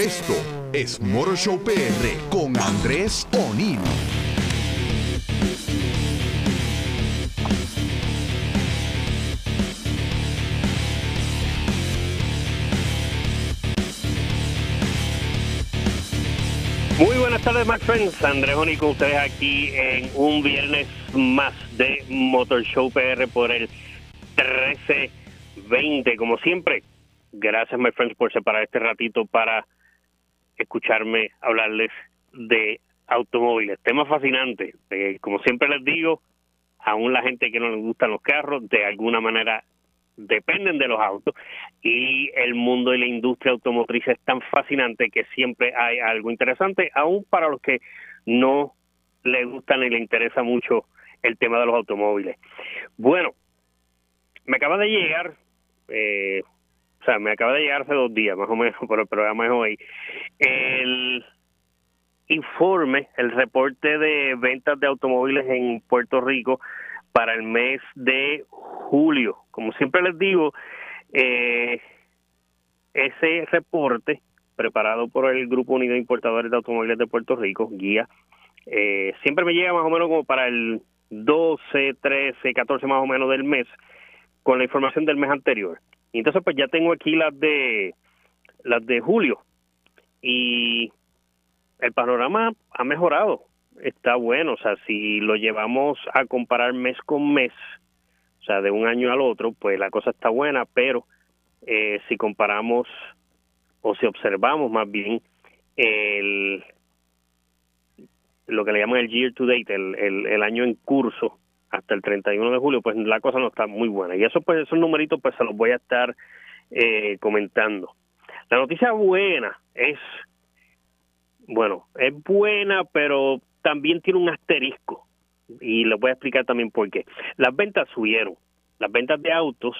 Esto es Motor Show PR con Andrés O'Neill. Muy buenas tardes, my friends. Andrés Oni con ustedes aquí en un viernes más de Motor Show PR por el 1320. Como siempre, gracias, my friends, por separar este ratito para escucharme hablarles de automóviles. Tema fascinante. Eh, como siempre les digo, aún la gente que no les gustan los carros, de alguna manera dependen de los autos y el mundo y la industria automotriz es tan fascinante que siempre hay algo interesante, aún para los que no les gustan y les interesa mucho el tema de los automóviles. Bueno, me acaba de llegar, eh, o sea, me acaba de llegar hace dos días más o menos, por el programa de hoy, el informe, el reporte de ventas de automóviles en Puerto Rico para el mes de julio. Como siempre les digo, eh, ese reporte preparado por el Grupo Unido de Importadores de Automóviles de Puerto Rico, guía, eh, siempre me llega más o menos como para el 12, 13, 14 más o menos del mes, con la información del mes anterior. Y entonces pues ya tengo aquí las de las de julio. Y el panorama ha mejorado. Está bueno, o sea, si lo llevamos a comparar mes con mes, o sea, de un año al otro, pues la cosa está buena, pero eh, si comparamos o si observamos más bien el lo que le llaman el year to date, el, el, año en curso hasta el 31 de julio, pues la cosa no está muy buena. Y eso, pues, esos numeritos, pues se los voy a estar eh, comentando. La noticia buena es, bueno, es buena, pero también tiene un asterisco y les voy a explicar también por qué. Las ventas subieron, las ventas de autos,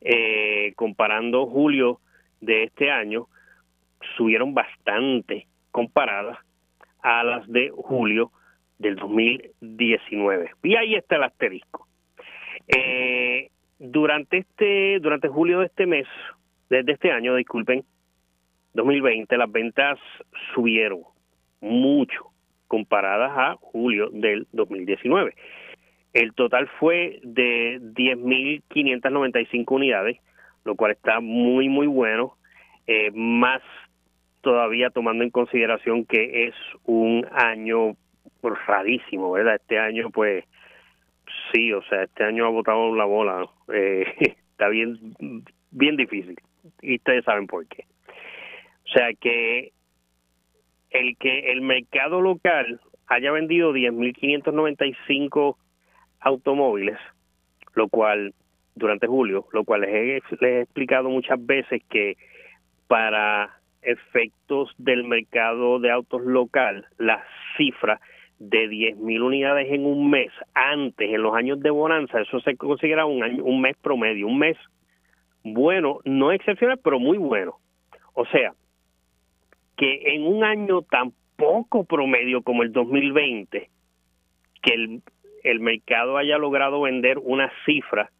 eh, comparando julio de este año, subieron bastante comparadas a las de julio del 2019. Y ahí está el asterisco. Eh, durante este durante julio de este mes, desde este año, disculpen, 2020, las ventas subieron mucho comparadas a julio del 2019. El total fue de 10.595 unidades, lo cual está muy, muy bueno, eh, más todavía tomando en consideración que es un año rarísimo, ¿verdad? Este año, pues, sí, o sea, este año ha botado la bola, eh, está bien, bien difícil, y ustedes saben por qué. O sea que el que el mercado local haya vendido 10.595 automóviles, lo cual durante julio, lo cual les he, les he explicado muchas veces que para efectos del mercado de autos local, la cifra de 10.000 unidades en un mes, antes, en los años de bonanza, eso se considera un, año, un mes promedio, un mes bueno, no excepcional, pero muy bueno. O sea, que en un año tan poco promedio como el 2020, que el, el mercado haya logrado vender una cifra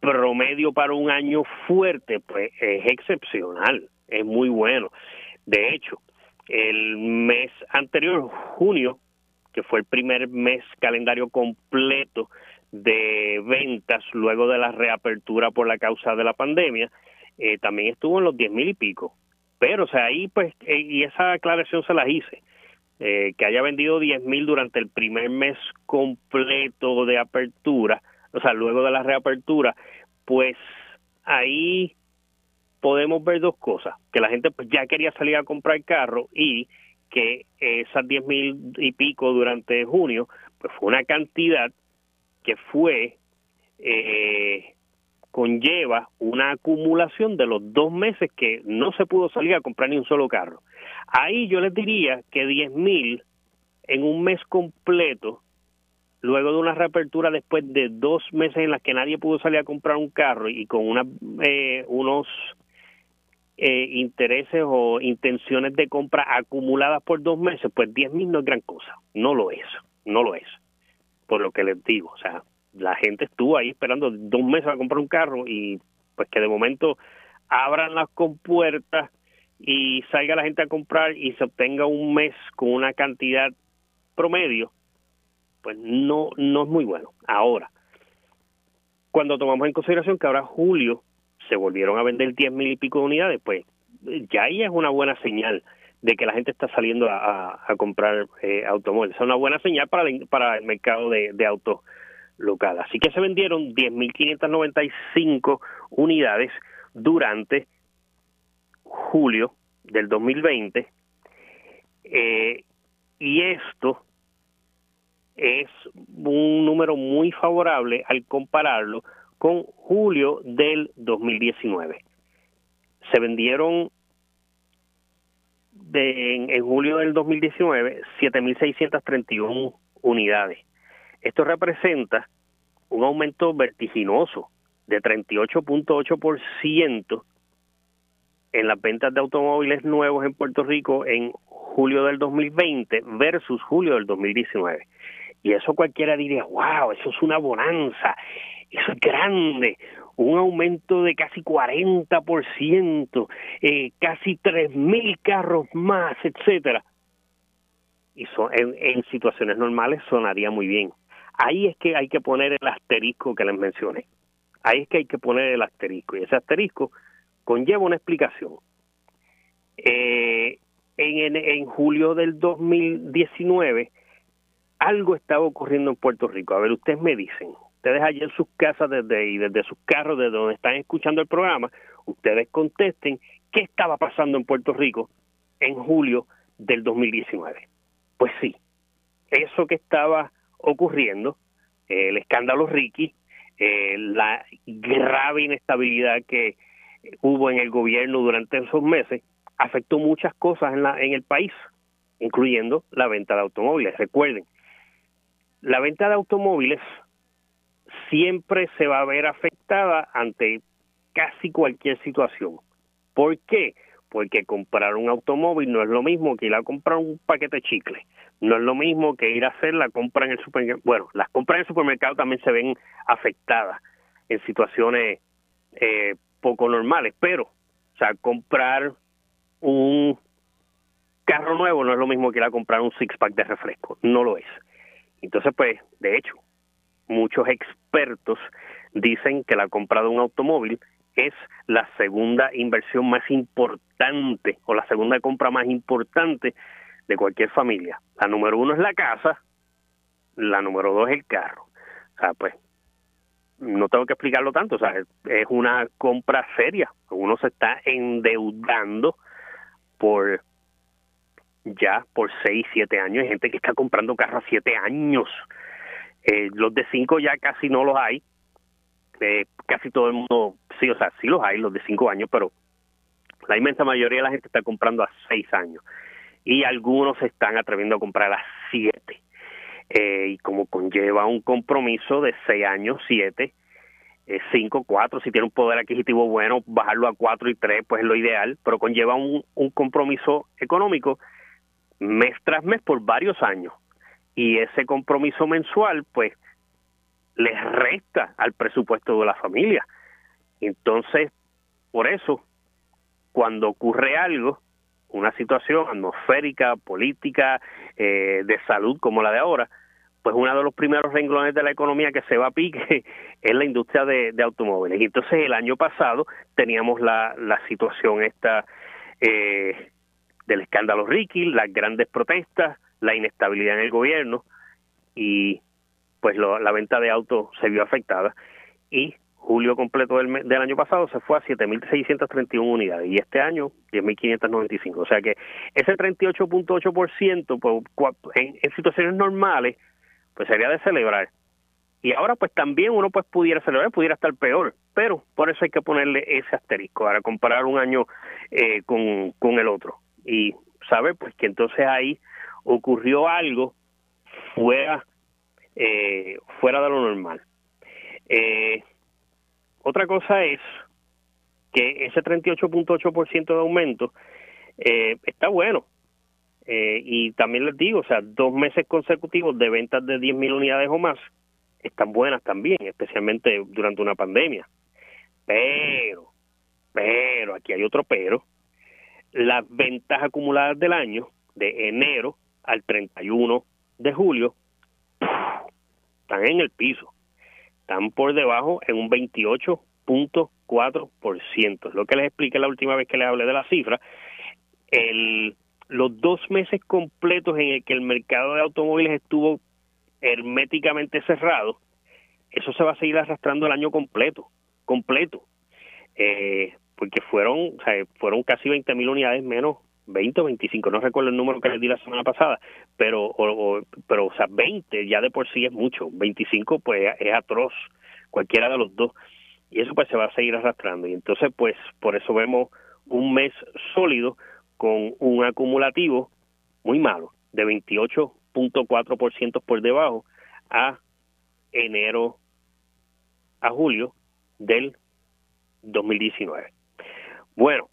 promedio para un año fuerte, pues es excepcional, es muy bueno. De hecho, el mes anterior, junio, que fue el primer mes calendario completo de ventas luego de la reapertura por la causa de la pandemia, eh, también estuvo en los diez mil y pico. Pero, o sea, ahí pues, eh, y esa aclaración se la hice, eh, que haya vendido 10 mil durante el primer mes completo de apertura, o sea, luego de la reapertura, pues ahí podemos ver dos cosas, que la gente pues ya quería salir a comprar carro y que esas 10 mil y pico durante junio, pues fue una cantidad que fue eh, conlleva una acumulación de los dos meses que no se pudo salir a comprar ni un solo carro. Ahí yo les diría que 10 mil en un mes completo, luego de una reapertura después de dos meses en las que nadie pudo salir a comprar un carro y con una, eh, unos eh, intereses o intenciones de compra acumuladas por dos meses, pues 10 mil no es gran cosa, no lo es, no lo es, por lo que les digo, o sea, la gente estuvo ahí esperando dos meses a comprar un carro y pues que de momento abran las compuertas y salga la gente a comprar y se obtenga un mes con una cantidad promedio, pues no, no es muy bueno. Ahora, cuando tomamos en consideración que ahora julio se volvieron a vender 10 mil y pico de unidades, pues ya ahí es una buena señal de que la gente está saliendo a, comprar eh, automóviles. Es una buena señal para el, para el mercado de, de autos local. Así que se vendieron 10.595 unidades durante julio del 2020 eh, y esto es un número muy favorable al compararlo con julio del 2019. Se vendieron de, en, en julio del 2019 7.631 unidades. Esto representa un aumento vertiginoso de 38.8% en las ventas de automóviles nuevos en Puerto Rico en julio del 2020 versus julio del 2019. Y eso cualquiera diría, wow, eso es una bonanza, eso es grande, un aumento de casi 40%, eh, casi 3.000 carros más, etcétera. Y en, en situaciones normales sonaría muy bien. Ahí es que hay que poner el asterisco que les mencioné. Ahí es que hay que poner el asterisco. Y ese asterisco conlleva una explicación. Eh, en, en, julio del 2019, algo estaba ocurriendo en Puerto Rico. A ver, ustedes me dicen, ustedes allí en sus casas desde, y desde sus carros, desde donde están escuchando el programa, ustedes contesten qué estaba pasando en Puerto Rico en julio del 2019. Pues sí, eso que estaba ocurriendo, el escándalo Ricky, eh, la grave inestabilidad que hubo en el gobierno durante esos meses, afectó muchas cosas en, la, en el país, incluyendo la venta de automóviles. Recuerden, la venta de automóviles siempre se va a ver afectada ante casi cualquier situación. ¿Por qué? Porque comprar un automóvil no es lo mismo que ir a comprar un paquete de chicle. No es lo mismo que ir a hacer la compra en el supermercado. Bueno, las compras en el supermercado también se ven afectadas en situaciones eh, poco normales, pero, o sea, comprar un carro nuevo no es lo mismo que ir a comprar un six-pack de refresco, no lo es. Entonces, pues, de hecho, muchos expertos dicen que la compra de un automóvil es la segunda inversión más importante o la segunda compra más importante de cualquier familia. La número uno es la casa, la número dos es el carro. O sea, pues no tengo que explicarlo tanto, o sea, es una compra seria. Uno se está endeudando por ya por seis, siete años. Hay gente que está comprando carros a siete años. Eh, los de cinco ya casi no los hay. Eh, casi todo el mundo, sí, o sea, sí los hay, los de cinco años, pero la inmensa mayoría de la gente está comprando a seis años y algunos se están atreviendo a comprar a siete. Eh, y como conlleva un compromiso de seis años, siete, eh, cinco, cuatro, si tiene un poder adquisitivo bueno, bajarlo a cuatro y tres, pues es lo ideal, pero conlleva un, un compromiso económico mes tras mes por varios años. Y ese compromiso mensual, pues, les resta al presupuesto de la familia. Entonces, por eso, cuando ocurre algo, una situación atmosférica, política, eh, de salud como la de ahora, pues uno de los primeros renglones de la economía que se va a pique es la industria de, automóviles. Y entonces el año pasado teníamos la, la situación esta eh, del escándalo Ricky, las grandes protestas, la inestabilidad en el gobierno y pues la venta de autos se vio afectada y julio completo del, del año pasado se fue a 7.631 unidades y este año 10.595. O sea que ese 38.8% pues, en, en situaciones normales pues sería de celebrar. Y ahora pues también uno pues pudiera celebrar, pudiera estar peor, pero por eso hay que ponerle ese asterisco para comparar un año eh, con, con el otro. Y sabe pues que entonces ahí ocurrió algo fuera, eh, fuera de lo normal. Eh, otra cosa es que ese 38.8% de aumento eh, está bueno. Eh, y también les digo, o sea, dos meses consecutivos de ventas de 10.000 unidades o más están buenas también, especialmente durante una pandemia. Pero, pero, aquí hay otro pero. las ventas acumuladas del año, de enero al 31 de julio, están en el piso. Están por debajo en un 28.4%. Lo que les expliqué la última vez que les hablé de la cifra. El, los dos meses completos en el que el mercado de automóviles estuvo herméticamente cerrado, eso se va a seguir arrastrando el año completo, completo. Eh, porque fueron, o sea, fueron casi 20 mil unidades menos 20 o 25, no recuerdo el número que les di la semana pasada, pero, o, pero o sea, 20 ya de por sí es mucho, 25 pues es atroz, cualquiera de los dos, y eso pues se va a seguir arrastrando, y entonces pues por eso vemos un mes sólido con un acumulativo muy malo, de 28.4% por debajo a enero a julio del 2019. Bueno,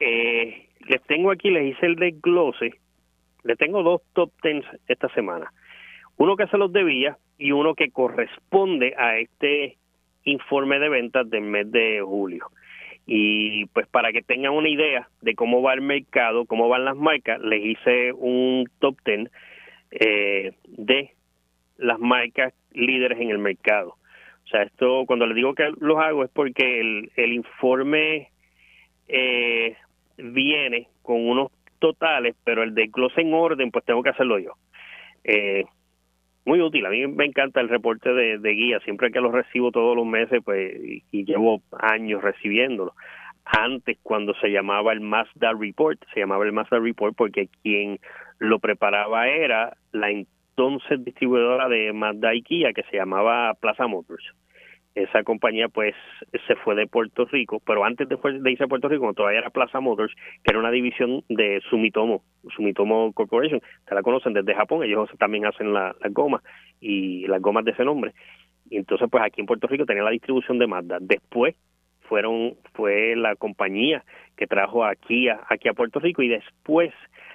eh, les tengo aquí, les hice el desglose. Les tengo dos top tens esta semana. Uno que se los debía y uno que corresponde a este informe de ventas del mes de julio. Y pues para que tengan una idea de cómo va el mercado, cómo van las marcas, les hice un top ten eh, de las marcas líderes en el mercado. O sea, esto cuando les digo que los hago es porque el, el informe eh, viene con unos totales, pero el desglose en orden, pues tengo que hacerlo yo. Eh, muy útil, a mí me encanta el reporte de, guía, siempre que lo recibo todos los meses, pues, y, llevo años recibiéndolo. Antes, cuando se llamaba el Mazda Report, se llamaba el Mazda Report porque quien lo preparaba era la entonces distribuidora de Mazda y que se llamaba Plaza Motors esa compañía pues se fue de Puerto Rico, pero antes de, de irse a Puerto Rico, todavía era Plaza Motors, que era una división de Sumitomo, Sumitomo Corporation, se la conocen desde Japón, ellos también hacen las gomas y las gomas de ese nombre. Y entonces pues aquí en Puerto Rico tenía la distribución de Mazda. Después fueron fue la compañía que trajo a Kia aquí a Puerto Rico y después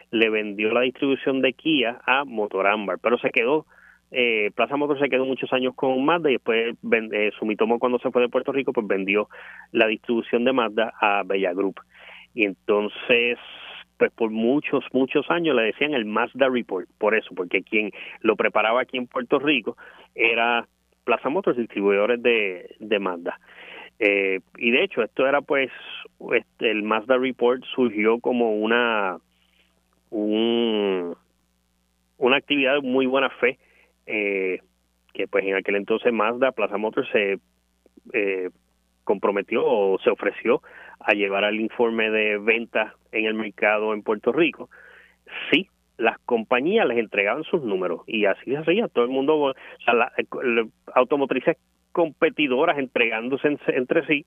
le vendió la distribución de Kia a Motorambar, pero se quedó eh, Plaza Motors se quedó muchos años con Mazda y después eh, Sumitomo cuando se fue de Puerto Rico pues vendió la distribución de Mazda a Bella Group. Y entonces pues por muchos muchos años le decían el Mazda Report por eso porque quien lo preparaba aquí en Puerto Rico era Plaza Motors distribuidores de, de Mazda. Eh, y de hecho esto era pues este, el Mazda Report surgió como una un, una actividad de muy buena fe eh, que pues en aquel entonces Mazda, Plaza Motors se eh, comprometió o se ofreció a llevar al informe de ventas en el mercado en Puerto Rico. Sí, las compañías les entregaban sus números y así se hacía. Todo el mundo, las automotrices competidoras entregándose entre sí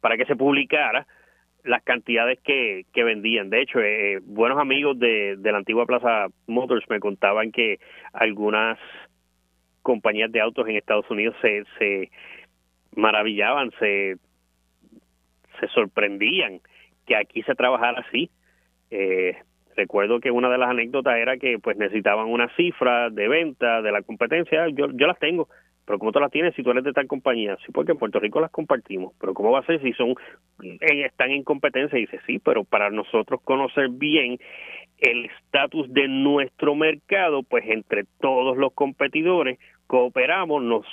para que se publicara las cantidades que, que vendían. De hecho, eh, buenos amigos de, de la antigua Plaza Motors me contaban que algunas compañías de autos en Estados Unidos se, se maravillaban, se, se sorprendían que aquí se trabajara así. Eh, recuerdo que una de las anécdotas era que pues necesitaban una cifra de venta de la competencia, yo, yo las tengo, pero ¿cómo tú las tienes si tú eres de tal compañía? Sí, porque en Puerto Rico las compartimos, pero ¿cómo va a ser si son están en competencia? Y dice, sí, pero para nosotros conocer bien el estatus de nuestro mercado, pues entre todos los competidores cooperamos, nos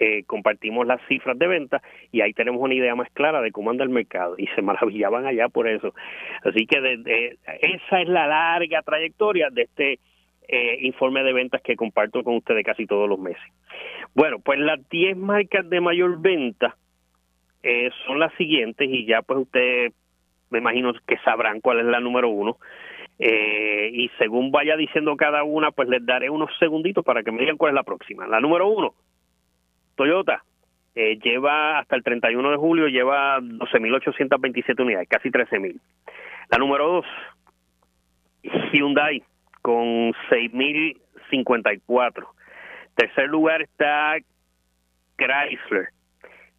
eh, compartimos las cifras de venta y ahí tenemos una idea más clara de cómo anda el mercado y se maravillaban allá por eso. Así que de, esa es la larga trayectoria de este eh, informe de ventas que comparto con ustedes casi todos los meses. Bueno, pues las 10 marcas de mayor venta eh, son las siguientes y ya pues ustedes me imagino que sabrán cuál es la número uno. Eh, y según vaya diciendo cada una, pues les daré unos segunditos para que me digan cuál es la próxima. La número uno, Toyota, eh, lleva hasta el 31 de julio, lleva 12.827 unidades, casi 13.000. La número dos, Hyundai, con 6.054. Tercer lugar está Chrysler.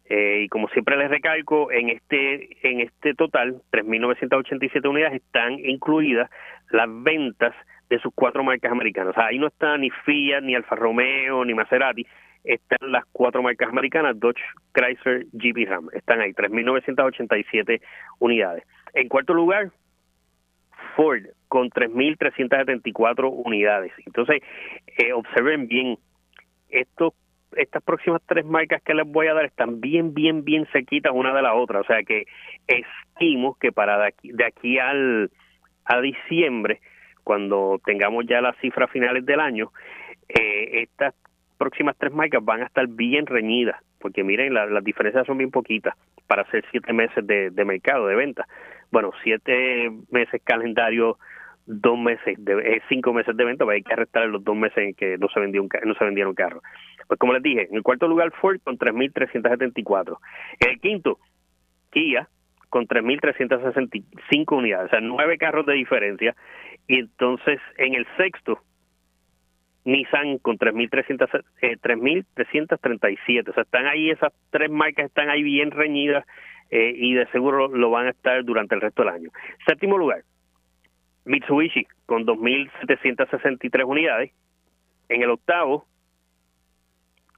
Eh, y como siempre les recalco, en este en este total, 3.987 unidades están incluidas las ventas de sus cuatro marcas americanas. ahí no está ni Fiat, ni Alfa Romeo, ni Maserati. Están las cuatro marcas americanas, Dodge, Chrysler, Jeep y Ram. Están ahí, 3.987 unidades. En cuarto lugar, Ford con 3.374 unidades. Entonces, eh, observen bien, estos estas próximas tres marcas que les voy a dar están bien, bien, bien cerquitas una de la otra. O sea que estimo que para de aquí, de aquí al a diciembre, cuando tengamos ya las cifras finales del año, eh, estas próximas tres marcas van a estar bien reñidas, porque miren, las diferencias son bien poquitas para hacer siete meses de, de mercado, de venta. Bueno, siete meses calendario dos meses, de, eh, cinco meses de venta, pues hay que restar los dos meses en que no se vendió un, no se vendieron carros. Pues como les dije, en el cuarto lugar Ford con 3.374. En el quinto, Kia con 3.365 unidades, o sea, nueve carros de diferencia. Y entonces en el sexto, Nissan con 3.300, eh, 3.337. O sea, están ahí, esas tres marcas están ahí bien reñidas eh, y de seguro lo van a estar durante el resto del año. Séptimo lugar, Mitsubishi con 2.763 unidades. En el octavo,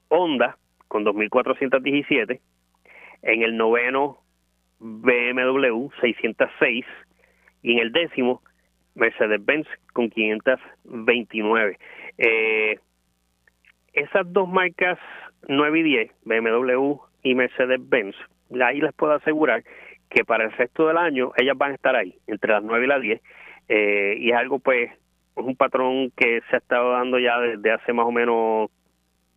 Honda con 2.417. En el noveno, BMW 606. Y en el décimo, Mercedes-Benz con 529. Eh, esas dos marcas 9 y 10, BMW y Mercedes-Benz, ahí les puedo asegurar que para el resto del año ellas van a estar ahí, entre las 9 y las 10 eh, y es algo pues es un patrón que se ha estado dando ya desde hace más o menos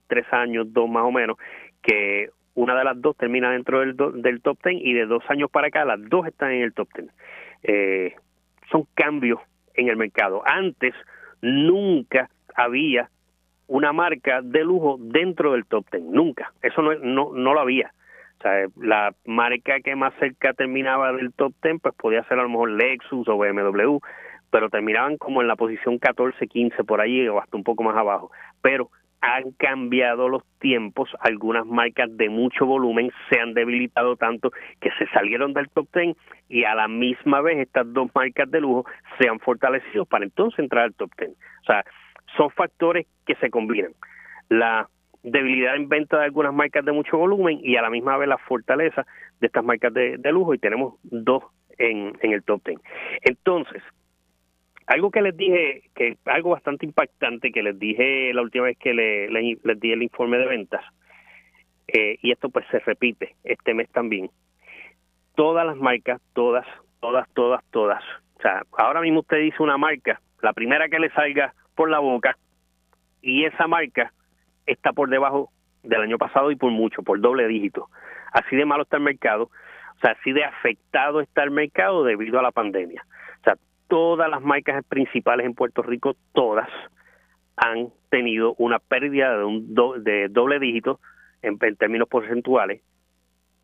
tres años, dos más o menos, que una de las dos termina dentro del, del top ten y de dos años para acá las dos están en el top ten. Eh, son cambios en el mercado. Antes nunca había una marca de lujo dentro del top ten, nunca. Eso no, no, no lo había. O sea, la marca que más cerca terminaba del top 10, pues podía ser a lo mejor Lexus o BMW, pero terminaban como en la posición 14, 15 por ahí o hasta un poco más abajo. Pero han cambiado los tiempos, algunas marcas de mucho volumen se han debilitado tanto que se salieron del top 10 y a la misma vez estas dos marcas de lujo se han fortalecido para entonces entrar al top 10. O sea, son factores que se combinan. La debilidad en venta de algunas marcas de mucho volumen y a la misma vez la fortaleza de estas marcas de, lujo y tenemos dos en, en el top ten. Entonces, algo que les dije, que algo bastante impactante que les dije la última vez que le, les di el informe de ventas, eh, y esto pues se repite este mes también, todas las marcas, todas, todas, todas, todas, o sea, ahora mismo usted dice una marca, la primera que le salga por la boca, y esa marca está por debajo del año pasado y por mucho, por doble dígito. Así de malo está el mercado, o sea, así de afectado está el mercado debido a la pandemia. Todas las marcas principales en Puerto Rico, todas han tenido una pérdida de, un de doble dígito en, términos porcentuales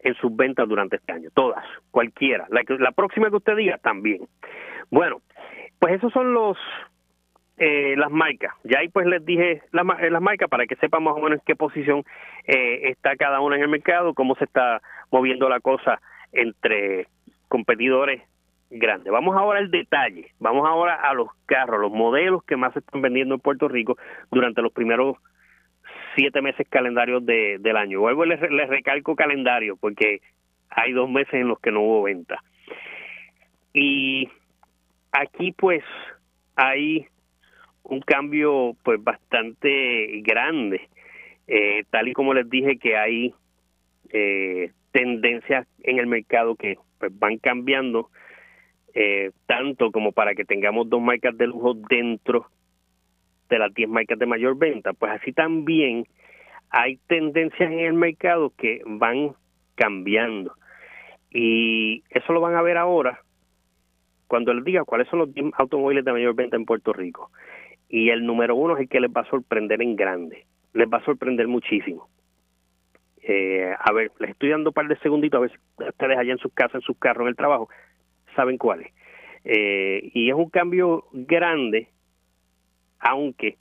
en sus ventas durante este año, todas, cualquiera. La, la próxima que usted diga, también. Bueno, pues esos son los eh, las marcas. Ya ahí pues les dije las, eh, las marcas para que sepan más o menos en qué posición eh, está cada una en el mercado, cómo se está moviendo la cosa entre competidores grandes. Vamos ahora al detalle, vamos ahora a los carros, los modelos que más se están vendiendo en Puerto Rico durante los primeros siete meses calendarios de, del año. Luego les, les recalco calendario porque hay dos meses en los que no hubo venta. Y aquí pues hay un cambio pues bastante grande. Eh, tal y como les dije que hay eh, tendencias en el mercado que pues, van cambiando eh, tanto como para que tengamos dos marcas de lujo dentro de las 10 marcas de mayor venta, pues así también hay tendencias en el mercado que van cambiando. Y eso lo van a ver ahora cuando les diga cuáles son los 10 automóviles de mayor venta en Puerto Rico y el número uno es el que les va a sorprender en grande, les va a sorprender muchísimo. Eh, a ver, les estoy dando un par de segunditos a ver si ustedes allá en sus casas, en sus carros, en el trabajo, saben cuáles. Eh, y es un cambio grande, aunque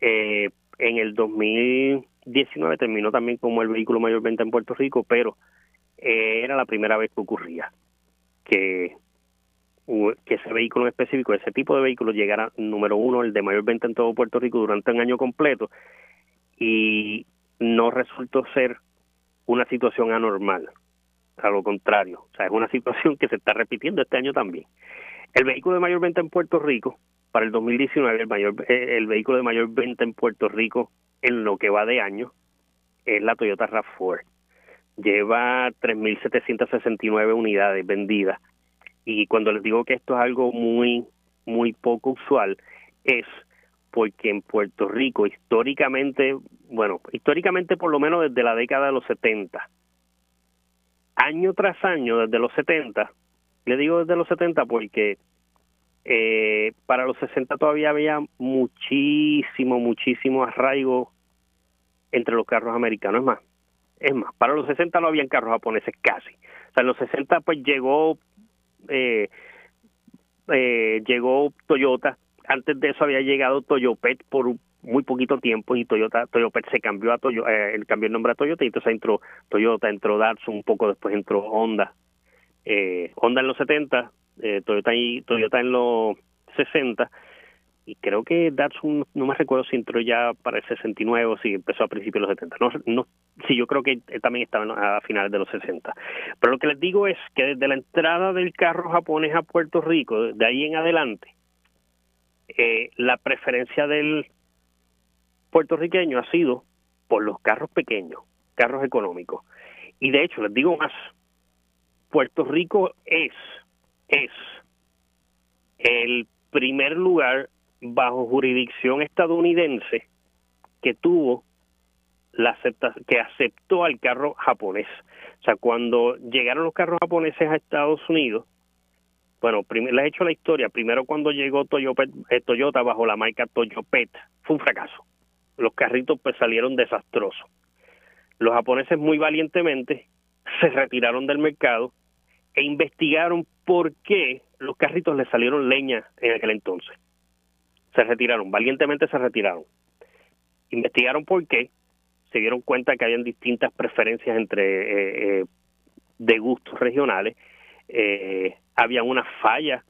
eh, en el 2019 terminó también como el vehículo mayor venta en Puerto Rico, pero era la primera vez que ocurría que que ese vehículo en específico, ese tipo de vehículo llegara número uno, el de mayor venta en todo Puerto Rico durante un año completo y no resultó ser una situación anormal. A lo contrario. O sea, es una situación que se está repitiendo este año también. El vehículo de mayor venta en Puerto Rico, para el 2019, el, mayor, eh, el vehículo de mayor venta en Puerto Rico en lo que va de año es la Toyota RAV4. Lleva 3.769 unidades vendidas. Y cuando les digo que esto es algo muy, muy poco usual, es porque en Puerto Rico históricamente, bueno, históricamente por lo menos desde la década de los 70, año tras año, desde los 70, le digo desde los 70 porque eh, para los 60 todavía había muchísimo, muchísimo arraigo entre los carros americanos. Es más, es más, para los 60 no habían carros japoneses casi. O sea, en los 60 pues llegó eh, eh, llegó Toyota. Antes de eso había llegado Toyopet por muy poquito tiempo y Toyota Toyopet se cambió a Toyota, eh, cambió el nombre a Toyota y entonces entró Toyota, entró Datsun, un poco después entró Honda. Eh, Honda en los 70, eh, Toyota y Toyota en los 60 y creo que Datsun, no me recuerdo si entró ya para el 69 o si empezó a principios de los 70. No, no, sí, yo creo que también estaba a finales de los 60. Pero lo que les digo es que desde la entrada del carro japonés a Puerto Rico, de ahí en adelante, eh, la preferencia del puertorriqueño ha sido por los carros pequeños, carros económicos. Y de hecho, les digo más, Puerto Rico es, es el primer lugar bajo jurisdicción estadounidense que tuvo la que aceptó al carro japonés. O sea, cuando llegaron los carros japoneses a Estados Unidos, bueno, les he hecho la historia. Primero cuando llegó eh, Toyota bajo la marca Toyopet, fue un fracaso. Los carritos pues salieron desastrosos. Los japoneses muy valientemente se retiraron del mercado e investigaron por qué los carritos les salieron leña en aquel entonces se retiraron, valientemente se retiraron. Investigaron por qué, se dieron cuenta que habían distintas preferencias entre eh, eh, de gustos regionales, eh, había una falla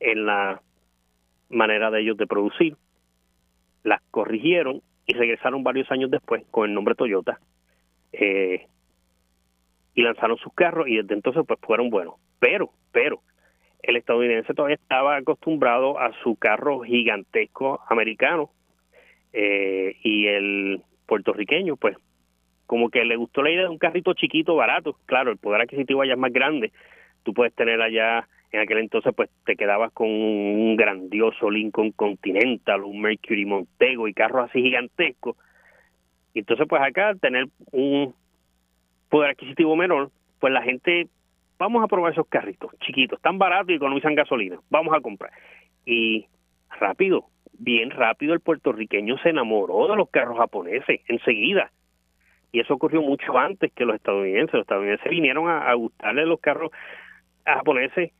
en la manera de ellos de producir, las corrigieron y regresaron varios años después con el nombre Toyota eh, y lanzaron sus carros y desde entonces pues fueron buenos. Pero, pero, el estadounidense todavía estaba acostumbrado a su carro gigantesco americano eh, y el puertorriqueño, pues, como que le gustó la idea de un carrito chiquito, barato. Claro, el poder adquisitivo allá es más grande. Tú puedes tener allá, en aquel entonces, pues te quedabas con un grandioso Lincoln Continental, un Mercury Montego y carros así gigantescos. Y entonces, pues acá, tener un poder adquisitivo menor, pues la gente vamos a probar esos carritos chiquitos, tan baratos y economizan gasolina, vamos a comprar. Y rápido, bien rápido el puertorriqueño se enamoró de los carros japoneses, enseguida. Y eso ocurrió mucho antes que los estadounidenses. Los estadounidenses vinieron a, gustarle los carros japoneses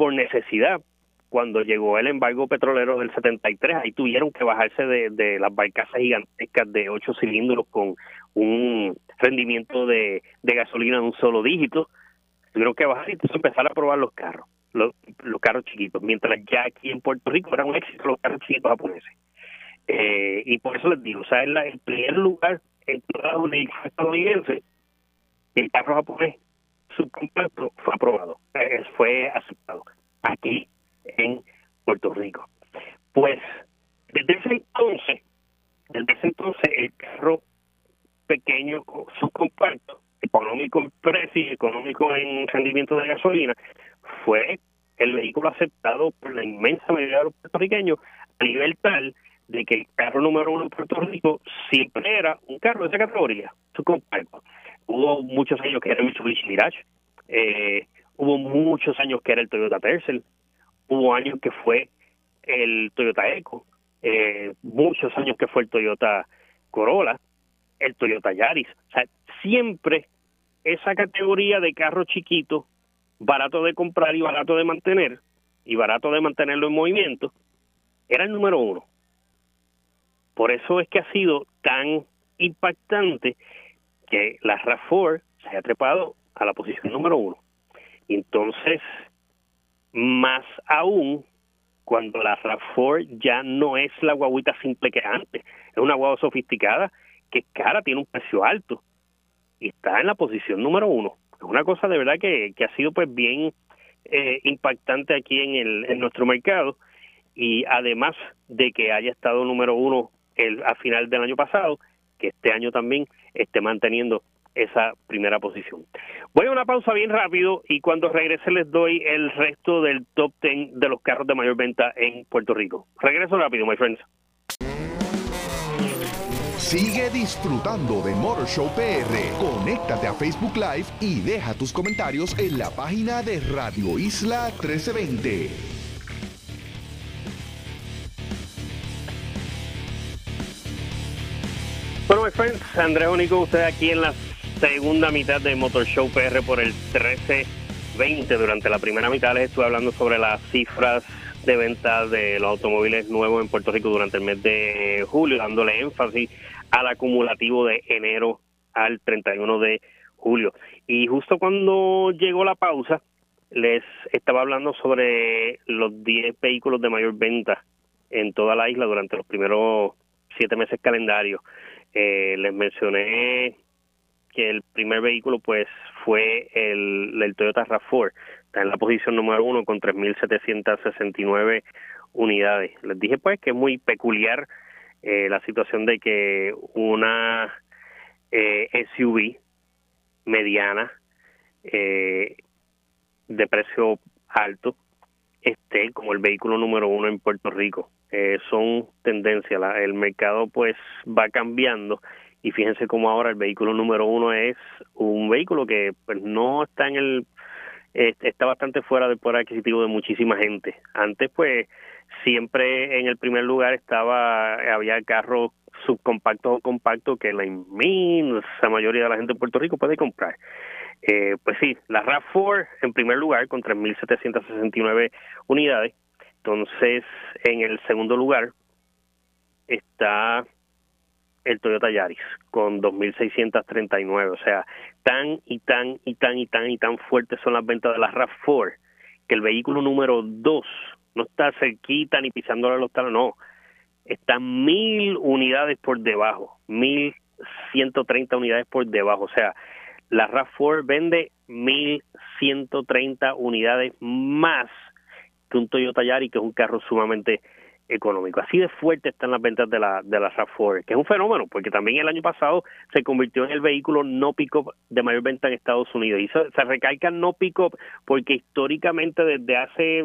por necesidad. Cuando llegó el embargo petrolero del 73, ahí tuvieron que bajarse de, las barcazas gigantescas de ocho cilindros con un rendimiento de, gasolina de un solo dígito tuvieron que bajar y empezar a probar los carros, los, carros chiquitos, mientras ya aquí en Puerto Rico era un éxito los carros chiquitos japoneses. Eh, y por eso les digo, o sea, primer lugar en toda la estadounidense, el carro japonés subcompacto fue aprobado, eh, fue aceptado aquí en Puerto Rico. Pues desde ese entonces, desde ese entonces el carro pequeño subcompacto económico en precio y económico en rendimiento de gasolina, fue el vehículo aceptado por la inmensa mayoría de los puertorriqueños a nivel tal de que el carro número uno en Puerto Rico siempre era un carro de esa categoría, su compacto. Hubo muchos años que era el Mitsubishi Mirage, eh, hubo muchos años que era el Toyota Tercel, hubo años que fue el Toyota Eco, eh, muchos años que fue el Toyota Corolla, el Toyota Yaris. O sea, siempre esa categoría de carro chiquito, barato de comprar y barato de mantener, y barato de mantenerlo en movimiento, era el número uno. Por eso es que ha sido tan impactante que la RAV4 se haya trepado a la posición número uno. Entonces, más aún cuando la RAV4 ya no es la guaguita simple que antes, es una guagua sofisticada que cara, tiene un precio alto y está en la posición número uno. una cosa de verdad que, que ha sido pues bien eh, impactante aquí en, el, en nuestro mercado y además de que haya estado número uno el, a final del año pasado, que este año también esté manteniendo esa primera posición. Voy a una pausa bien rápido y cuando regrese les doy el resto del top 10 de los carros de mayor venta en Puerto Rico. Regreso rápido, my friends. Sigue disfrutando de Motor Show PR. Conéctate a Facebook Live y deja tus comentarios en la página de Radio Isla 1320. Bueno, my friends, Andrés Único, usted aquí en la segunda mitad de Motor Show PR por el 1320. Durante la primera mitad les estuve hablando sobre las cifras de venta de los automóviles nuevos en Puerto Rico durante el mes de julio, dándole énfasis al acumulativo de enero al 31 de julio. Y justo cuando llegó la pausa, les estaba hablando sobre los 10 vehículos de mayor venta en toda la isla durante los primeros siete meses calendarios. Eh, les mencioné que el primer vehículo pues fue el, el Toyota RAV4, está en la posición número uno con 3.769 unidades. Les dije pues que es muy peculiar eh, la situación de que una eh, SUV mediana eh, de precio alto esté como el vehículo número uno en Puerto Rico. Eh, son tendencias, el mercado pues va cambiando y fíjense cómo ahora el vehículo número uno es un vehículo que pues no está en el está bastante fuera del poder adquisitivo de muchísima gente. Antes pues siempre en el primer lugar estaba había carros subcompactos o compactos que la inmensa mayoría de la gente en Puerto Rico puede comprar. Eh, pues sí, la RAV4 en primer lugar con 3.769 unidades. Entonces, en el segundo lugar está el Toyota Yaris con 2.639. O sea, tan y tan y tan y tan y tan fuertes son las ventas de la RAV4 que el vehículo número 2 no está cerquita ni pisándole los talos, no. Está mil unidades por debajo, mil ciento treinta unidades por debajo. O sea, la RAV4 vende mil ciento treinta unidades más que un Toyota Yaris, que es un carro sumamente económico. Así de fuerte están las ventas de la, de la RAV4, que es un fenómeno, porque también el año pasado se convirtió en el vehículo no pick-up de mayor venta en Estados Unidos. Y se, se recalca no pick-up porque históricamente desde hace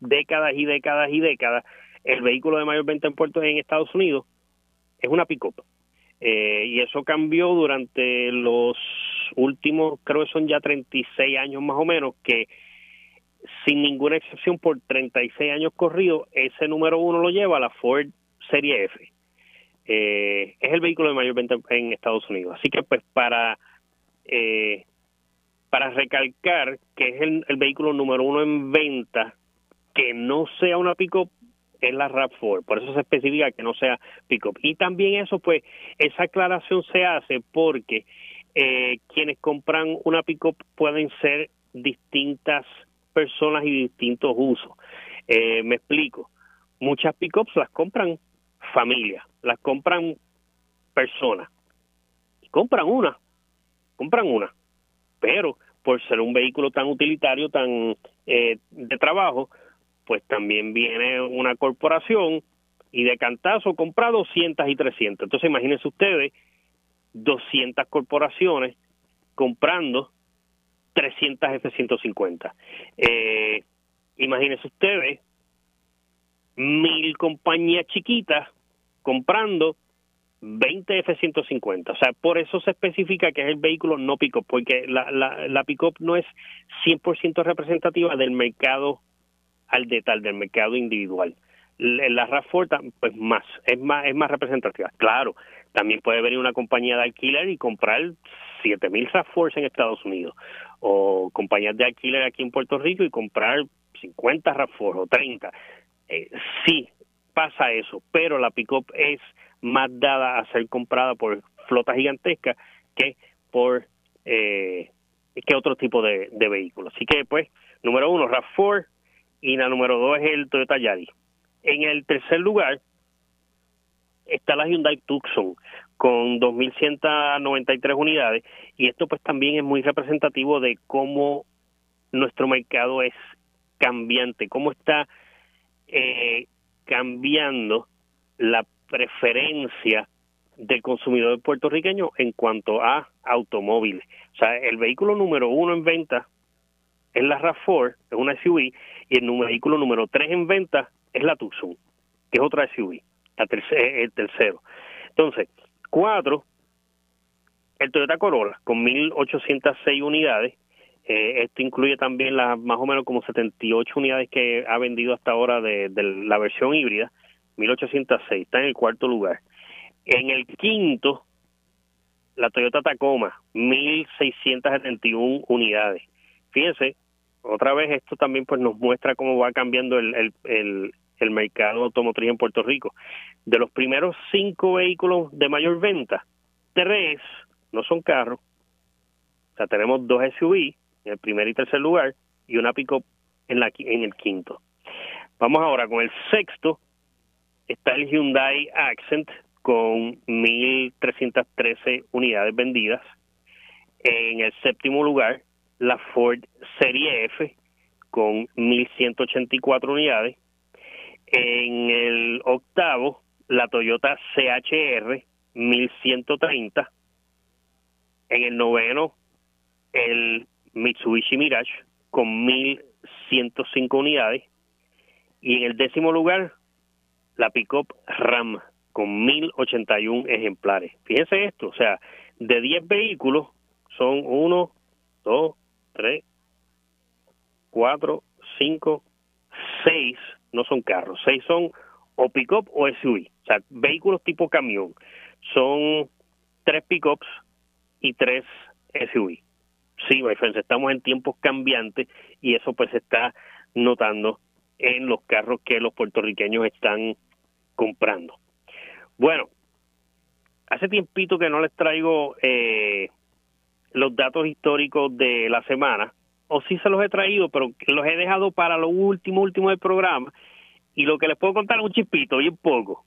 décadas y décadas y décadas, el vehículo de mayor venta en puertos en Estados Unidos es una pick-up. Eh, y eso cambió durante los últimos, creo que son ya 36 años más o menos, que sin ninguna excepción por 36 años corridos, ese número uno lo lleva la Ford Serie F. Eh, es el vehículo de mayor venta en Estados Unidos. Así que pues para eh, para recalcar que es el, vehículo número uno en venta que no sea una pick-up es la RAV4, por eso se especifica que no sea pick-up. Y también eso, pues, esa aclaración se hace porque eh, quienes compran una pick-up pueden ser distintas personas y distintos usos. Eh, me explico. Muchas pickups las compran familias, las compran personas. Y compran una, compran una. Pero por ser un vehículo tan utilitario, tan eh, de trabajo, pues también viene una corporación y de cantazo compra 200 y 300. Entonces imagínense ustedes 200 corporaciones comprando 300 F-150. Eh, imagínense ustedes, mil compañías chiquitas comprando 20 F-150. O sea, por eso se especifica que es el vehículo no pick-up, porque la, la, la pick-up no es 100% representativa del mercado al detalle, del mercado individual. La RAV4, pues más, es más, es más representativa. Claro, también puede venir una compañía de alquiler y comprar 7000 RAV4 en Estados Unidos o compañías de alquiler aquí en Puerto Rico y comprar 50 RAV4 o 30. Eh, sí, pasa eso, pero la pickup es más dada a ser comprada por flotas gigantescas que por eh, que otro tipo de, de vehículos. Así que, pues, número uno, RAV4 y la número dos es el Toyota Yaris. En el tercer lugar está la Hyundai Tucson con 2.193 unidades y esto pues también es muy representativo de cómo nuestro mercado es cambiante, cómo está eh, cambiando la preferencia del consumidor puertorriqueño en cuanto a automóviles. O sea, el vehículo número uno en venta es la RAV4, es una SUV, y el vehículo número tres en venta es la Tucson, que es otra SUV, la el tercero. Entonces, cuatro, el Toyota Corolla con 1.806 unidades, eh, esto incluye también las más o menos como 78 unidades que ha vendido hasta ahora de, la versión híbrida, 1806, está en el cuarto lugar. En el quinto, la Toyota Tacoma, 1671 unidades. Fíjense, otra vez esto también pues nos muestra cómo va cambiando el, el, el, el mercado automotriz en Puerto Rico. De los primeros cinco vehículos de mayor venta, tres no son carros. O sea, tenemos dos SUV en el primer y tercer lugar y una pick-up en, la, en el quinto. Vamos ahora con el sexto, está el Hyundai Accent con 1.313 unidades vendidas. En el séptimo lugar, la Ford Serie F con 1.184 unidades. En el octavo, la Toyota CHR 1130. En el noveno, el Mitsubishi Mirage con 1105 unidades. Y en el décimo lugar, la pickup Ram con 1081 ejemplares. Fíjense esto, o sea, de 10 vehículos son 1, 2, 3, 4, 5, 6 no son carros, 6 son o pick-up o SUV, o sea, vehículos tipo camión. Son 3 pick-ups y 3 SUV. Sí, my friends, estamos en tiempos cambiantes y eso pues se está notando en los carros que los puertorriqueños están comprando. Bueno, hace tiempito que no les traigo eh, los datos históricos de la semana, o sí se los he traído, pero los he dejado para lo último, último del programa, y lo que les puedo contar es un chispito, bien poco.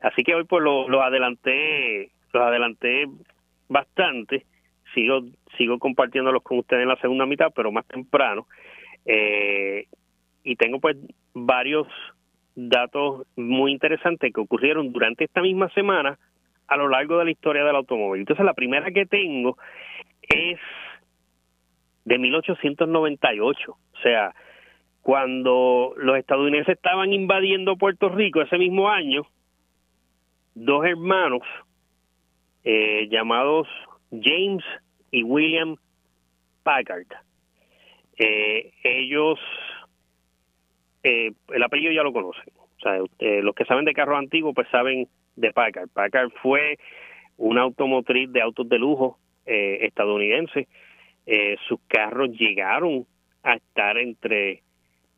Así que hoy pues los lo adelanté, los adelanté bastante, sigo, sigo compartiéndolos con ustedes en la segunda mitad, pero más temprano, eh, y tengo pues varios datos muy interesantes que ocurrieron durante esta misma semana a lo largo de la historia del automóvil. Entonces la primera que tengo es de 1898, o sea, cuando los estadounidenses estaban invadiendo Puerto Rico ese mismo año, dos hermanos eh, llamados James y William Packard, eh, ellos, eh, el apellido ya lo conocen, o sea, los que saben de carros antiguos pues saben de Packard. Packard fue una automotriz de autos de lujo eh, estadounidense, eh, sus carros llegaron a estar entre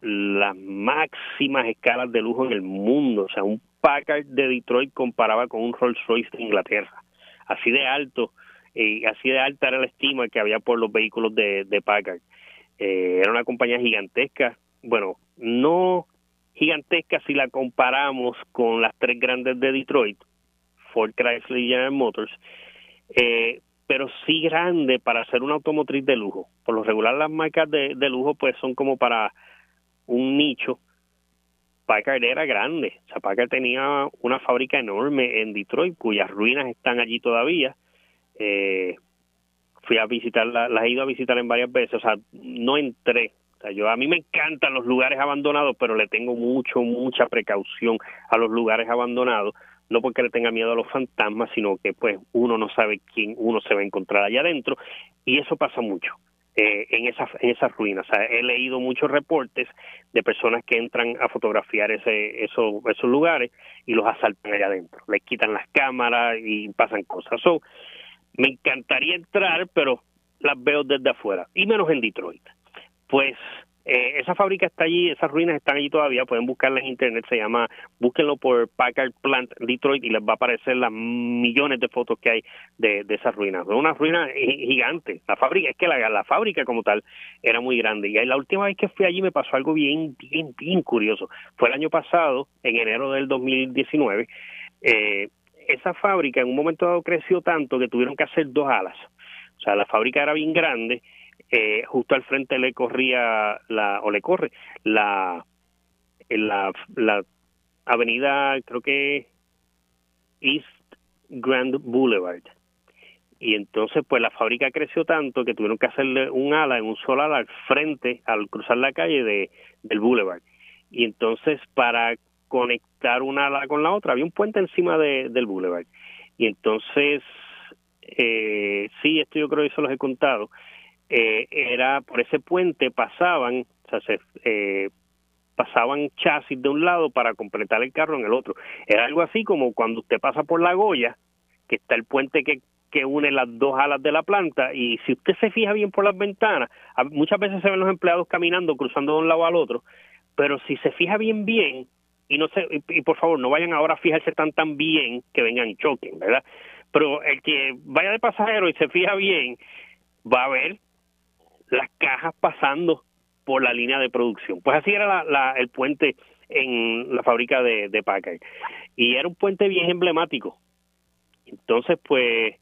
las máximas escalas de lujo en el mundo. O sea, un Packard de Detroit comparaba con un Rolls Royce de Inglaterra. Así de alto, eh, así de alta era la estima que había por los vehículos de, de Packard. era una compañía gigantesca. Bueno, no gigantesca si la comparamos con las tres grandes de Detroit, Ford, Chrysler y General Motors, eh, pero sí grande para ser una automotriz de lujo. Por lo regular las marcas de, lujo pues son como para un nicho. Packard era grande, o sea, tenía una fábrica enorme en Detroit cuyas ruinas están allí todavía. Eh, fui a visitarla, las he ido a visitar en varias veces, o sea, no entré. O sea, yo a mí me encantan los lugares abandonados, pero le tengo mucho, mucha precaución a los lugares abandonados no porque le tenga miedo a los fantasmas, sino que pues uno no sabe quién uno se va a encontrar allá adentro y eso pasa mucho eh, en esas en esas ruinas. He leído muchos reportes de personas que entran a fotografiar ese esos esos lugares y los asaltan allá adentro, les quitan las cámaras y pasan cosas. So, me encantaría entrar, pero las veo desde afuera y menos en Detroit. Pues eh, esa fábrica está allí, esas ruinas están allí todavía, pueden buscarla en internet, se llama, búsquenlo por Packard Plant Detroit y les va a aparecer las millones de fotos que hay de, de esas ruinas. Es una ruina gigante, la fábrica, es que la, la fábrica como tal era muy grande y la última vez que fui allí me pasó algo bien, bien, bien curioso. Fue el año pasado, en enero del 2019, eh, esa fábrica en un momento dado creció tanto que tuvieron que hacer dos alas. O sea, la fábrica era bien grande, eh, justo al frente le corría la, o le corre la, la, avenida, creo que East Grand Boulevard. Y entonces, pues la fábrica creció tanto que tuvieron que hacerle un ala en un solo ala al frente, al cruzar la calle de, del Boulevard. Y entonces, para conectar una ala con la otra, había un puente encima de, del Boulevard. Y entonces, eh, sí, esto yo creo que eso los he contado, eh, era por ese puente pasaban, o sea, se, eh, pasaban chasis de un lado para completar el carro en el otro. Era algo así como cuando usted pasa por la Goya, que está el puente que, que une las dos alas de la planta, y si usted se fija bien por las ventanas, muchas veces se ven los empleados caminando, cruzando de un lado al otro, pero si se fija bien, bien, y no se, y, por favor, no vayan ahora a fijarse tan tan bien que vengan y choquen, ¿verdad? Pero el que vaya de pasajero y se fija bien, va a ver las cajas pasando por la línea de producción. Pues así era la, el puente en la fábrica de, de Packard. Y era un puente bien emblemático. Entonces, pues,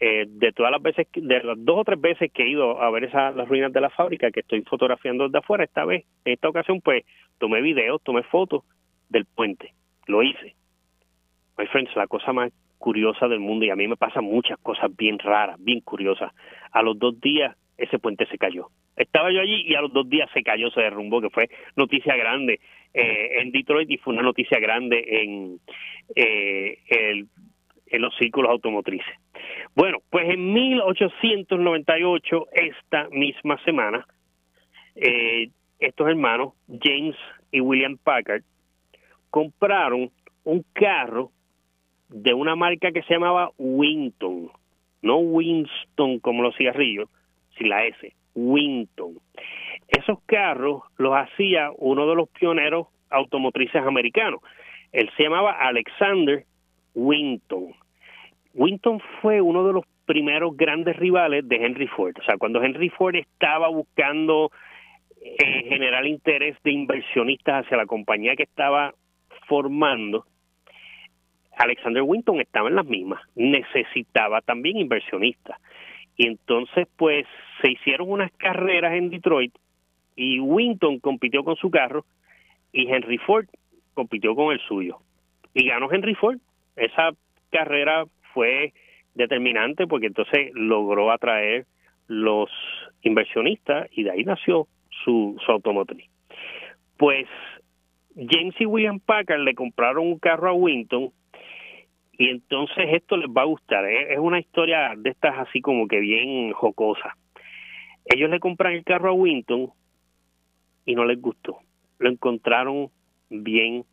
eh, de todas las veces, de las dos o tres veces que he ido a ver esas las ruinas de la fábrica, que estoy fotografiando desde afuera, esta vez, en esta ocasión, pues, tomé videos, tomé fotos del puente. Lo hice. My friends, la cosa más curiosa del mundo, y a mí me pasan muchas cosas bien raras, bien curiosas. A los dos días, ese puente se cayó. Estaba yo allí y a los dos días se cayó, se derrumbó, que fue noticia grande eh, en Detroit y fue una noticia grande en, eh, el, en los círculos automotrices. Bueno, pues en 1898, esta misma semana, eh, estos hermanos, James y William Packard, compraron un carro de una marca que se llamaba Winton, no Winston como los cigarrillos, sin la S, Winton. Esos carros los hacía uno de los pioneros automotrices americanos. Él se llamaba Alexander Winton. Winton fue uno de los primeros grandes rivales de Henry Ford. O sea, cuando Henry Ford estaba buscando eh, generar interés de inversionistas hacia la compañía que estaba formando, Alexander Winton estaba en las mismas. Necesitaba también inversionistas. Y entonces, pues, se hicieron unas carreras en Detroit y Winton compitió con su carro y Henry Ford compitió con el suyo. Y ganó Henry Ford. Esa carrera fue determinante porque entonces logró atraer los inversionistas y de ahí nació su, su automotriz. Pues James y William Packard le compraron un carro a Winton y entonces esto les va a gustar. ¿eh? Es una historia de estas así como que bien jocosa. Ellos le compran el carro a Winton y no les gustó. Lo encontraron bien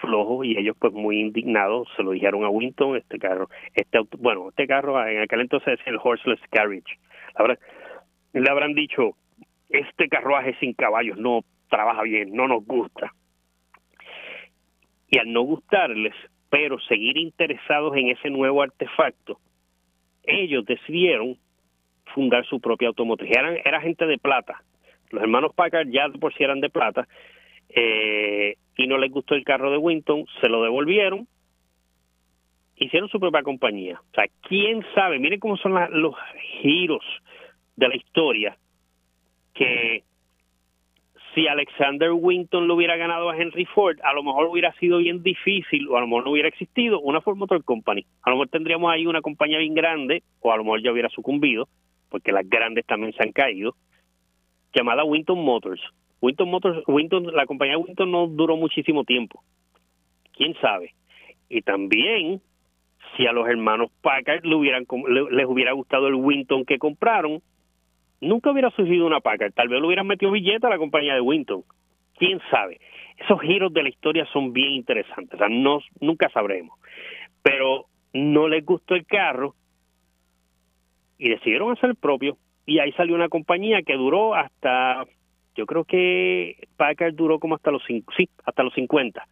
flojo y ellos pues muy indignados se lo dijeron a Winton este carro este bueno este carro en aquel entonces es el horseless carriage la le habrán dicho este carruaje sin caballos no trabaja bien no nos gusta y al no gustarles pero seguir interesados en ese nuevo artefacto, ellos decidieron fundar su propia automotriz. Eran, era gente de plata. Los hermanos Packard ya por si eran de plata eh, y no les gustó el carro de Winton, se lo devolvieron, hicieron su propia compañía. O sea, quién sabe, miren cómo son los giros de la historia que si Alexander Winton lo hubiera ganado a Henry Ford, a lo mejor hubiera sido bien difícil o a lo mejor no hubiera existido una Ford Motor Company. A lo mejor tendríamos ahí una compañía bien grande o a lo mejor ya hubiera sucumbido, porque las grandes también se han caído, llamada Winton Motors. Winton Motors, Winton, la compañía Winton no duró muchísimo tiempo. ¿Quién sabe? Y también si a los hermanos Packard le hubieran, les hubiera gustado el Winton que compraron, nunca hubiera surgido una Packard. Tal vez le hubieran metido billete a la compañía de Winton. ¿Quién sabe? Esos giros de la historia son bien interesantes. O sea, no, nunca sabremos. Pero no les gustó el carro y decidieron hacer el propio. Y ahí salió una compañía que duró hasta, yo creo que Packard duró como hasta los, sí, hasta los 50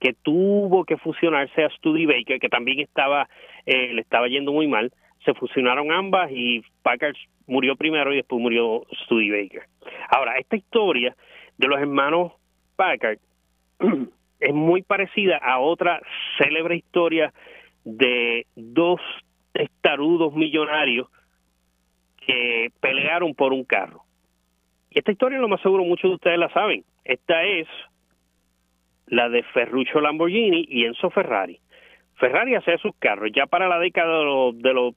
que tuvo que fusionarse a Studebaker, que también estaba, eh, le estaba yendo muy mal, se fusionaron ambas y Packard murió primero y después murió Studebaker. Ahora, esta historia de los hermanos Packard es muy parecida a otra célebre historia de dos testarudos millonarios que pelearon por un carro. Y esta historia, lo más seguro, muchos de ustedes la saben. Esta es la de Ferruccio Lamborghini y Enzo Ferrari. Ferrari hacía sus carros ya para la década de los, de los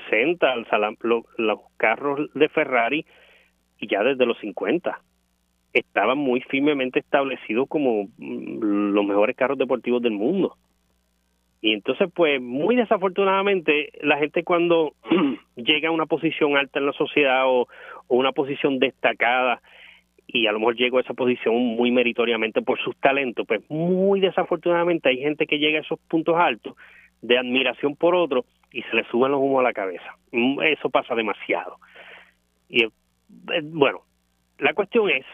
60, los, carros de Ferrari, y ya desde los 50 estaban muy firmemente establecidos como mm, los mejores carros deportivos del mundo. Y entonces, pues, muy desafortunadamente, la gente cuando llega a una posición alta en la sociedad o, una posición destacada, y a lo mejor llega a esa posición muy meritoriamente por sus talentos, pues muy desafortunadamente hay gente que llega a esos puntos altos de admiración por otro y se le suben los humos a la cabeza. Mm, eso pasa demasiado. Y eh, bueno, la cuestión es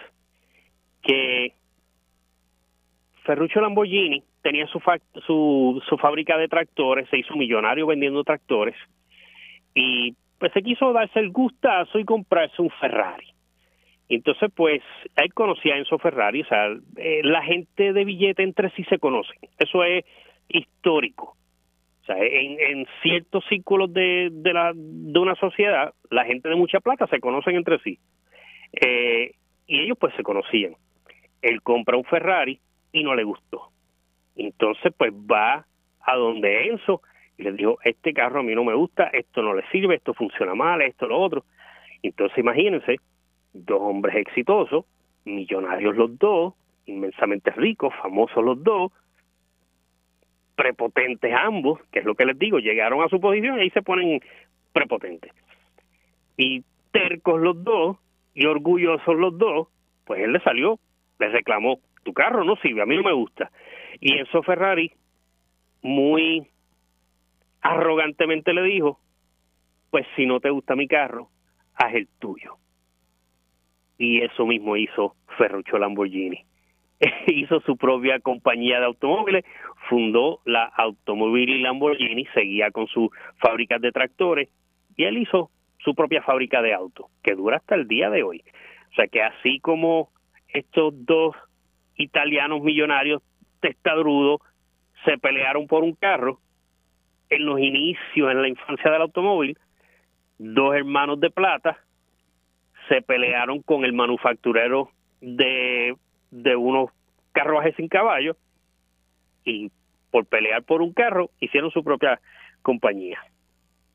que Ferruccio Lamborghini tenía su, su, su fábrica de tractores, se hizo millonario vendiendo tractores y pues se quiso darse el gustazo y comprarse un Ferrari. Entonces, pues, él conocía a Enzo Ferrari, o sea, eh, la gente de billete entre sí se conocen. Eso es histórico en, ciertos círculos de, de, la, de una sociedad, la gente de mucha plata se conocen entre sí. Eh, y ellos pues se conocían. Él compra un Ferrari y no le gustó. Entonces pues va a donde Enzo y le dijo, este carro a mí no me gusta, esto no le sirve, esto funciona mal, esto, lo otro. Entonces imagínense, dos hombres exitosos, millonarios los dos, inmensamente ricos, famosos los dos, prepotentes ambos, que es lo que les digo, llegaron a su posición y ahí se ponen prepotentes. Y tercos los dos y orgullosos los dos, pues él le salió, le reclamó, tu carro no sirve, a mí no me gusta. Y eso Ferrari muy arrogantemente le dijo, pues si no te gusta mi carro, haz el tuyo. Y eso mismo hizo Ferruccio Lamborghini. hizo su propia compañía de automóviles, fundó la Automobili Lamborghini, seguía con sus fábricas de tractores y él hizo su propia fábrica de autos, que dura hasta el día de hoy. O sea que así como estos dos italianos millonarios testadrudos se pelearon por un carro, en los inicios, en la infancia del automóvil, dos hermanos de plata se pelearon con el manufacturero de de unos carruajes sin caballos y por pelear por un carro hicieron su propia compañía.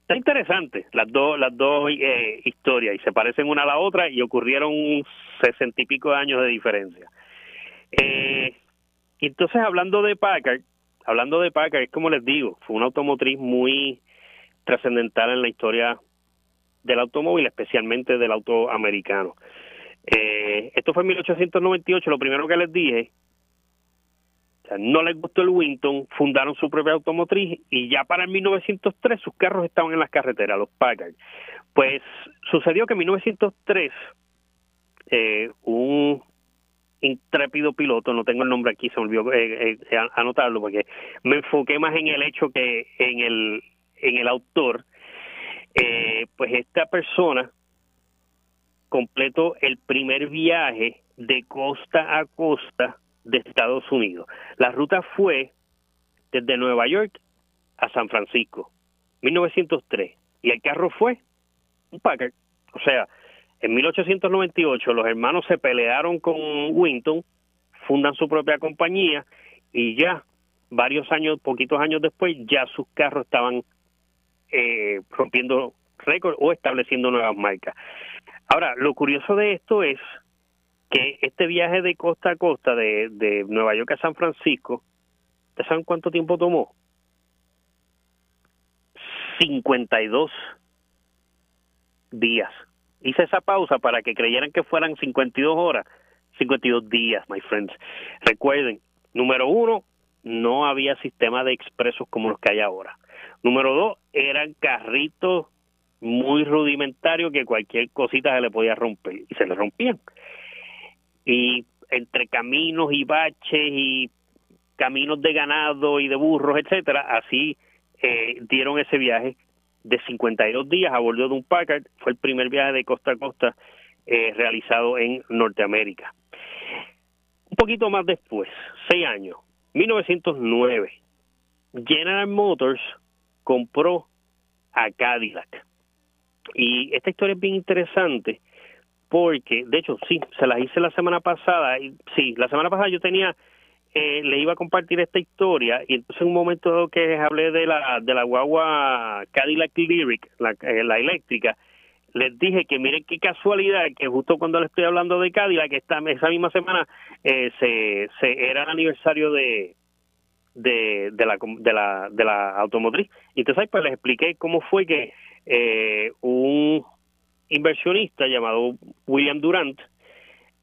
Está interesante las dos las dos eh, historias y se parecen una a la otra y ocurrieron sesenta y pico de años de diferencia. Eh, entonces hablando de Packard, hablando de Packard, es como les digo, fue una automotriz muy trascendental en la historia del automóvil, especialmente del auto americano. Eh, esto fue en 1898, lo primero que les dije, no les gustó el Winton, fundaron su propia automotriz y ya para el 1903 sus carros estaban en las carreteras, los Packard. Pues sucedió que en 1903 eh, un intrépido piloto, no tengo el nombre aquí, se me olvidó eh, eh, anotarlo porque me enfoqué más en el hecho que en el, en el autor, pues esta persona completó el primer viaje de costa a costa de Estados Unidos. La ruta fue desde Nueva York a San Francisco, 1903, y el carro fue un Packard. O sea, en 1898 los hermanos se pelearon con Winton, fundan su propia compañía y ya varios años, poquitos años después, ya sus carros estaban eh, rompiendo récords o estableciendo nuevas marcas. Ahora, lo curioso de esto es que este viaje de costa a costa de, de Nueva York a San Francisco, ¿ustedes saben cuánto tiempo tomó? 52 días. Hice esa pausa para que creyeran que fueran 52 horas, 52 días, my friends. Recuerden, número uno, no había sistema de expresos como los que hay ahora. Número dos, eran carritos muy rudimentario que cualquier cosita se le podía romper y se le rompían. Y entre caminos y baches y caminos de ganado y de burros, etcétera, así eh, dieron ese viaje de 52 días a bordo de un Packard. Fue el primer viaje de costa a costa eh, realizado en Norteamérica. Un poquito más después, seis años, 1909, General Motors compró a Cadillac. Y esta historia es bien interesante porque, de hecho, sí, se las hice la semana pasada. Y, sí, la semana pasada yo tenía, eh, le iba a compartir esta historia y entonces en un momento que hablé de la, de la guagua Cadillac Lyric, la, eh, la eléctrica, les dije que miren qué casualidad que justo cuando le estoy hablando de Cadillac, que esta, esa misma semana eh, se, se era el aniversario de, de, de, la, de, la, de la automotriz. Y entonces pues les expliqué cómo fue que eh, un inversionista llamado William Durant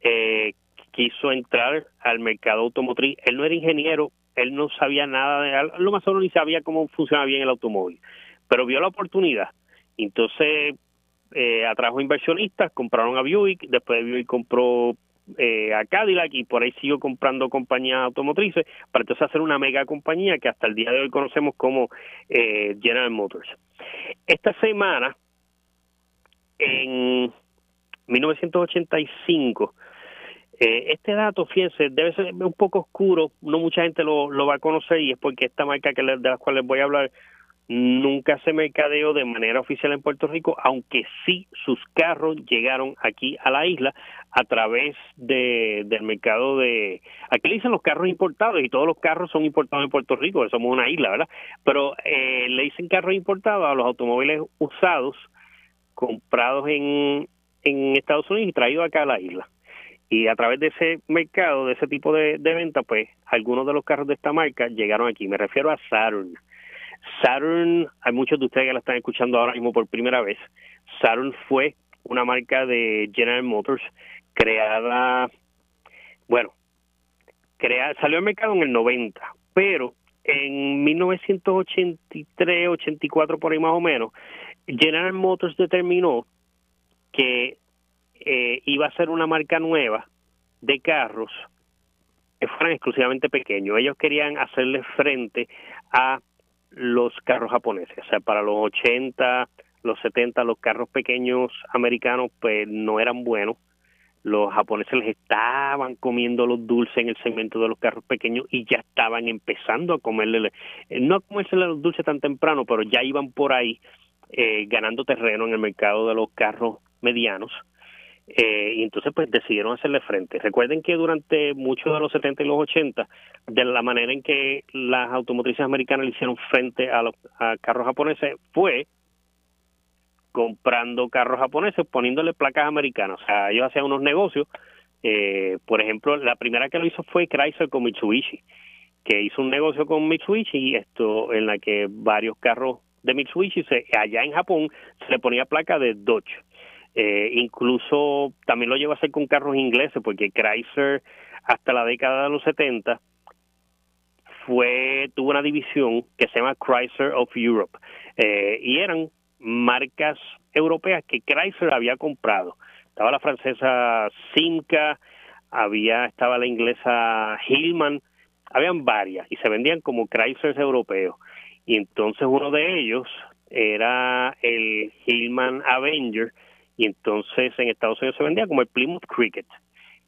eh, quiso entrar al mercado automotriz. Él no era ingeniero, él no sabía nada de lo más solo ni sabía cómo funcionaba bien el automóvil, pero vio la oportunidad. Entonces eh, atrajo inversionistas, compraron a Buick, después de Buick compró eh, a Cadillac y por ahí sigo comprando compañías automotrices para entonces hacer una mega compañía que hasta el día de hoy conocemos como eh, General Motors. Esta semana, en 1985, eh, este dato, fíjense, debe ser un poco oscuro, no mucha gente lo, lo va a conocer y es porque esta marca que de la cual les voy a hablar nunca se mercadeó de manera oficial en Puerto Rico, aunque sí sus carros llegaron aquí a la isla a través de, del mercado de... Aquí le dicen los carros importados y todos los carros son importados en Puerto Rico, somos una isla, ¿verdad? Pero eh, le dicen carros importados a los automóviles usados comprados en, en Estados Unidos y traídos acá a la isla. Y a través de ese mercado, de ese tipo de, de venta, pues algunos de los carros de esta marca llegaron aquí. Me refiero a Saturn. Saturn, hay muchos de ustedes que la están escuchando ahora mismo por primera vez. Saturn fue una marca de General Motors creada, bueno, crea, salió al mercado en el 90, pero en 1983, 84 por ahí más o menos, General Motors determinó que eh, iba a ser una marca nueva de carros que fueran exclusivamente pequeños. Ellos querían hacerle frente a los carros japoneses. O sea, para los 80, los 70, los carros pequeños americanos pues no eran buenos. Los japoneses les estaban comiendo los dulces en el segmento de los carros pequeños y ya estaban empezando a comerle, eh, no a comerse los dulces tan temprano, pero ya iban por ahí eh, ganando terreno en el mercado de los carros medianos eh, y entonces pues decidieron hacerle frente. Recuerden que durante muchos de los 70 y los 80, de la manera en que las automotrices americanas le hicieron frente a los carros japoneses fue comprando carros japoneses, poniéndole placas americanas. O sea, ellos hacían unos negocios. Eh, por ejemplo, la primera que lo hizo fue Chrysler con Mitsubishi, que hizo un negocio con Mitsubishi esto en la que varios carros de Mitsubishi se, allá en Japón se le ponía placa de Dodge eh, incluso también lo lleva a hacer con carros ingleses, porque Chrysler hasta la década de los 70 fue tuvo una división que se llama Chrysler of Europe eh, y eran marcas europeas que Chrysler había comprado. Estaba la francesa Simca, había estaba la inglesa Hillman, habían varias y se vendían como Chrysler europeos. Y entonces uno de ellos era el Hillman Avenger, y entonces en Estados Unidos se vendía como el Plymouth Cricket.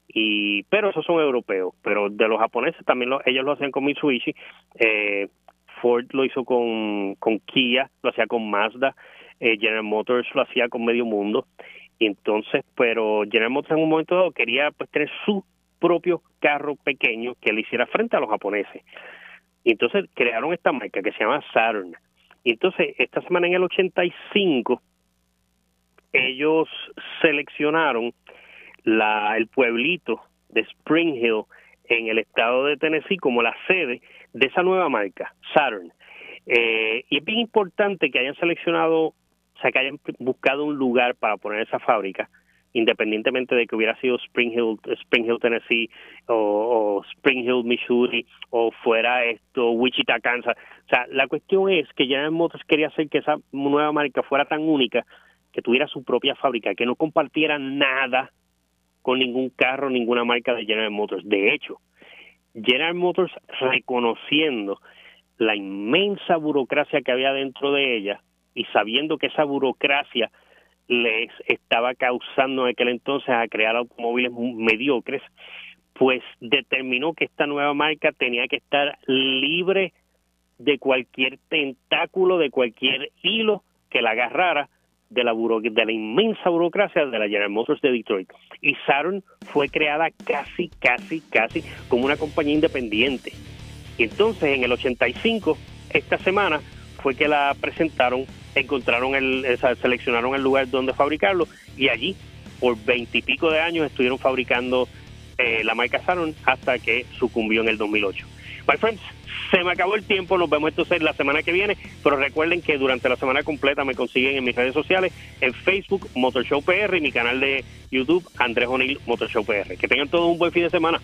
Y pero esos son europeos pero de los japoneses también ellos lo hacían con Mitsubishi eh, Ford lo hizo con, con Kia lo hacía con Mazda eh, General Motors lo hacía con Medio Mundo. Y entonces pero General Motors en un momento dado quería pues tener su propio carro pequeño que le hiciera frente a los japoneses. Y entonces crearon esta marca que se llama Saturn. Y entonces esta semana en el 85 ellos seleccionaron la, el pueblito de Spring Hill en el estado de Tennessee como la sede de esa nueva marca, Saturn. Eh, y es bien importante que hayan seleccionado, o sea, que hayan buscado un lugar para poner esa fábrica, independientemente de que hubiera sido Spring Hill, Spring Hill Tennessee o, Spring Hill, Missouri, o fuera esto, Wichita, Kansas. O sea, la cuestión es que General Motors quería hacer que esa nueva marca fuera tan única que tuviera su propia fábrica, que no compartiera nada con ningún carro, ninguna marca de General Motors. De hecho, General Motors reconociendo la inmensa burocracia que había dentro de ella y sabiendo que esa burocracia les estaba causando en aquel entonces a crear automóviles mediocres, pues determinó que esta nueva marca tenía que estar libre de cualquier tentáculo, de cualquier hilo que la agarrara de la, de la inmensa burocracia de la General Motors de Detroit. Y Saturn fue creada casi, casi, casi como una compañía independiente. Y entonces en el 85, esta semana, fue que la presentaron, encontraron el, seleccionaron el lugar donde fabricarlo y allí por veintipico de años estuvieron fabricando eh, la marca Saturn hasta que sucumbió en el 2008. My friends, se me acabó el tiempo, nos vemos entonces la semana que viene, pero recuerden que durante la semana completa me consiguen en mis redes sociales, en Facebook, Motor Show PR y mi canal de YouTube, Andrés O'Neill, Motor Show PR. Que tengan todos un buen fin de semana.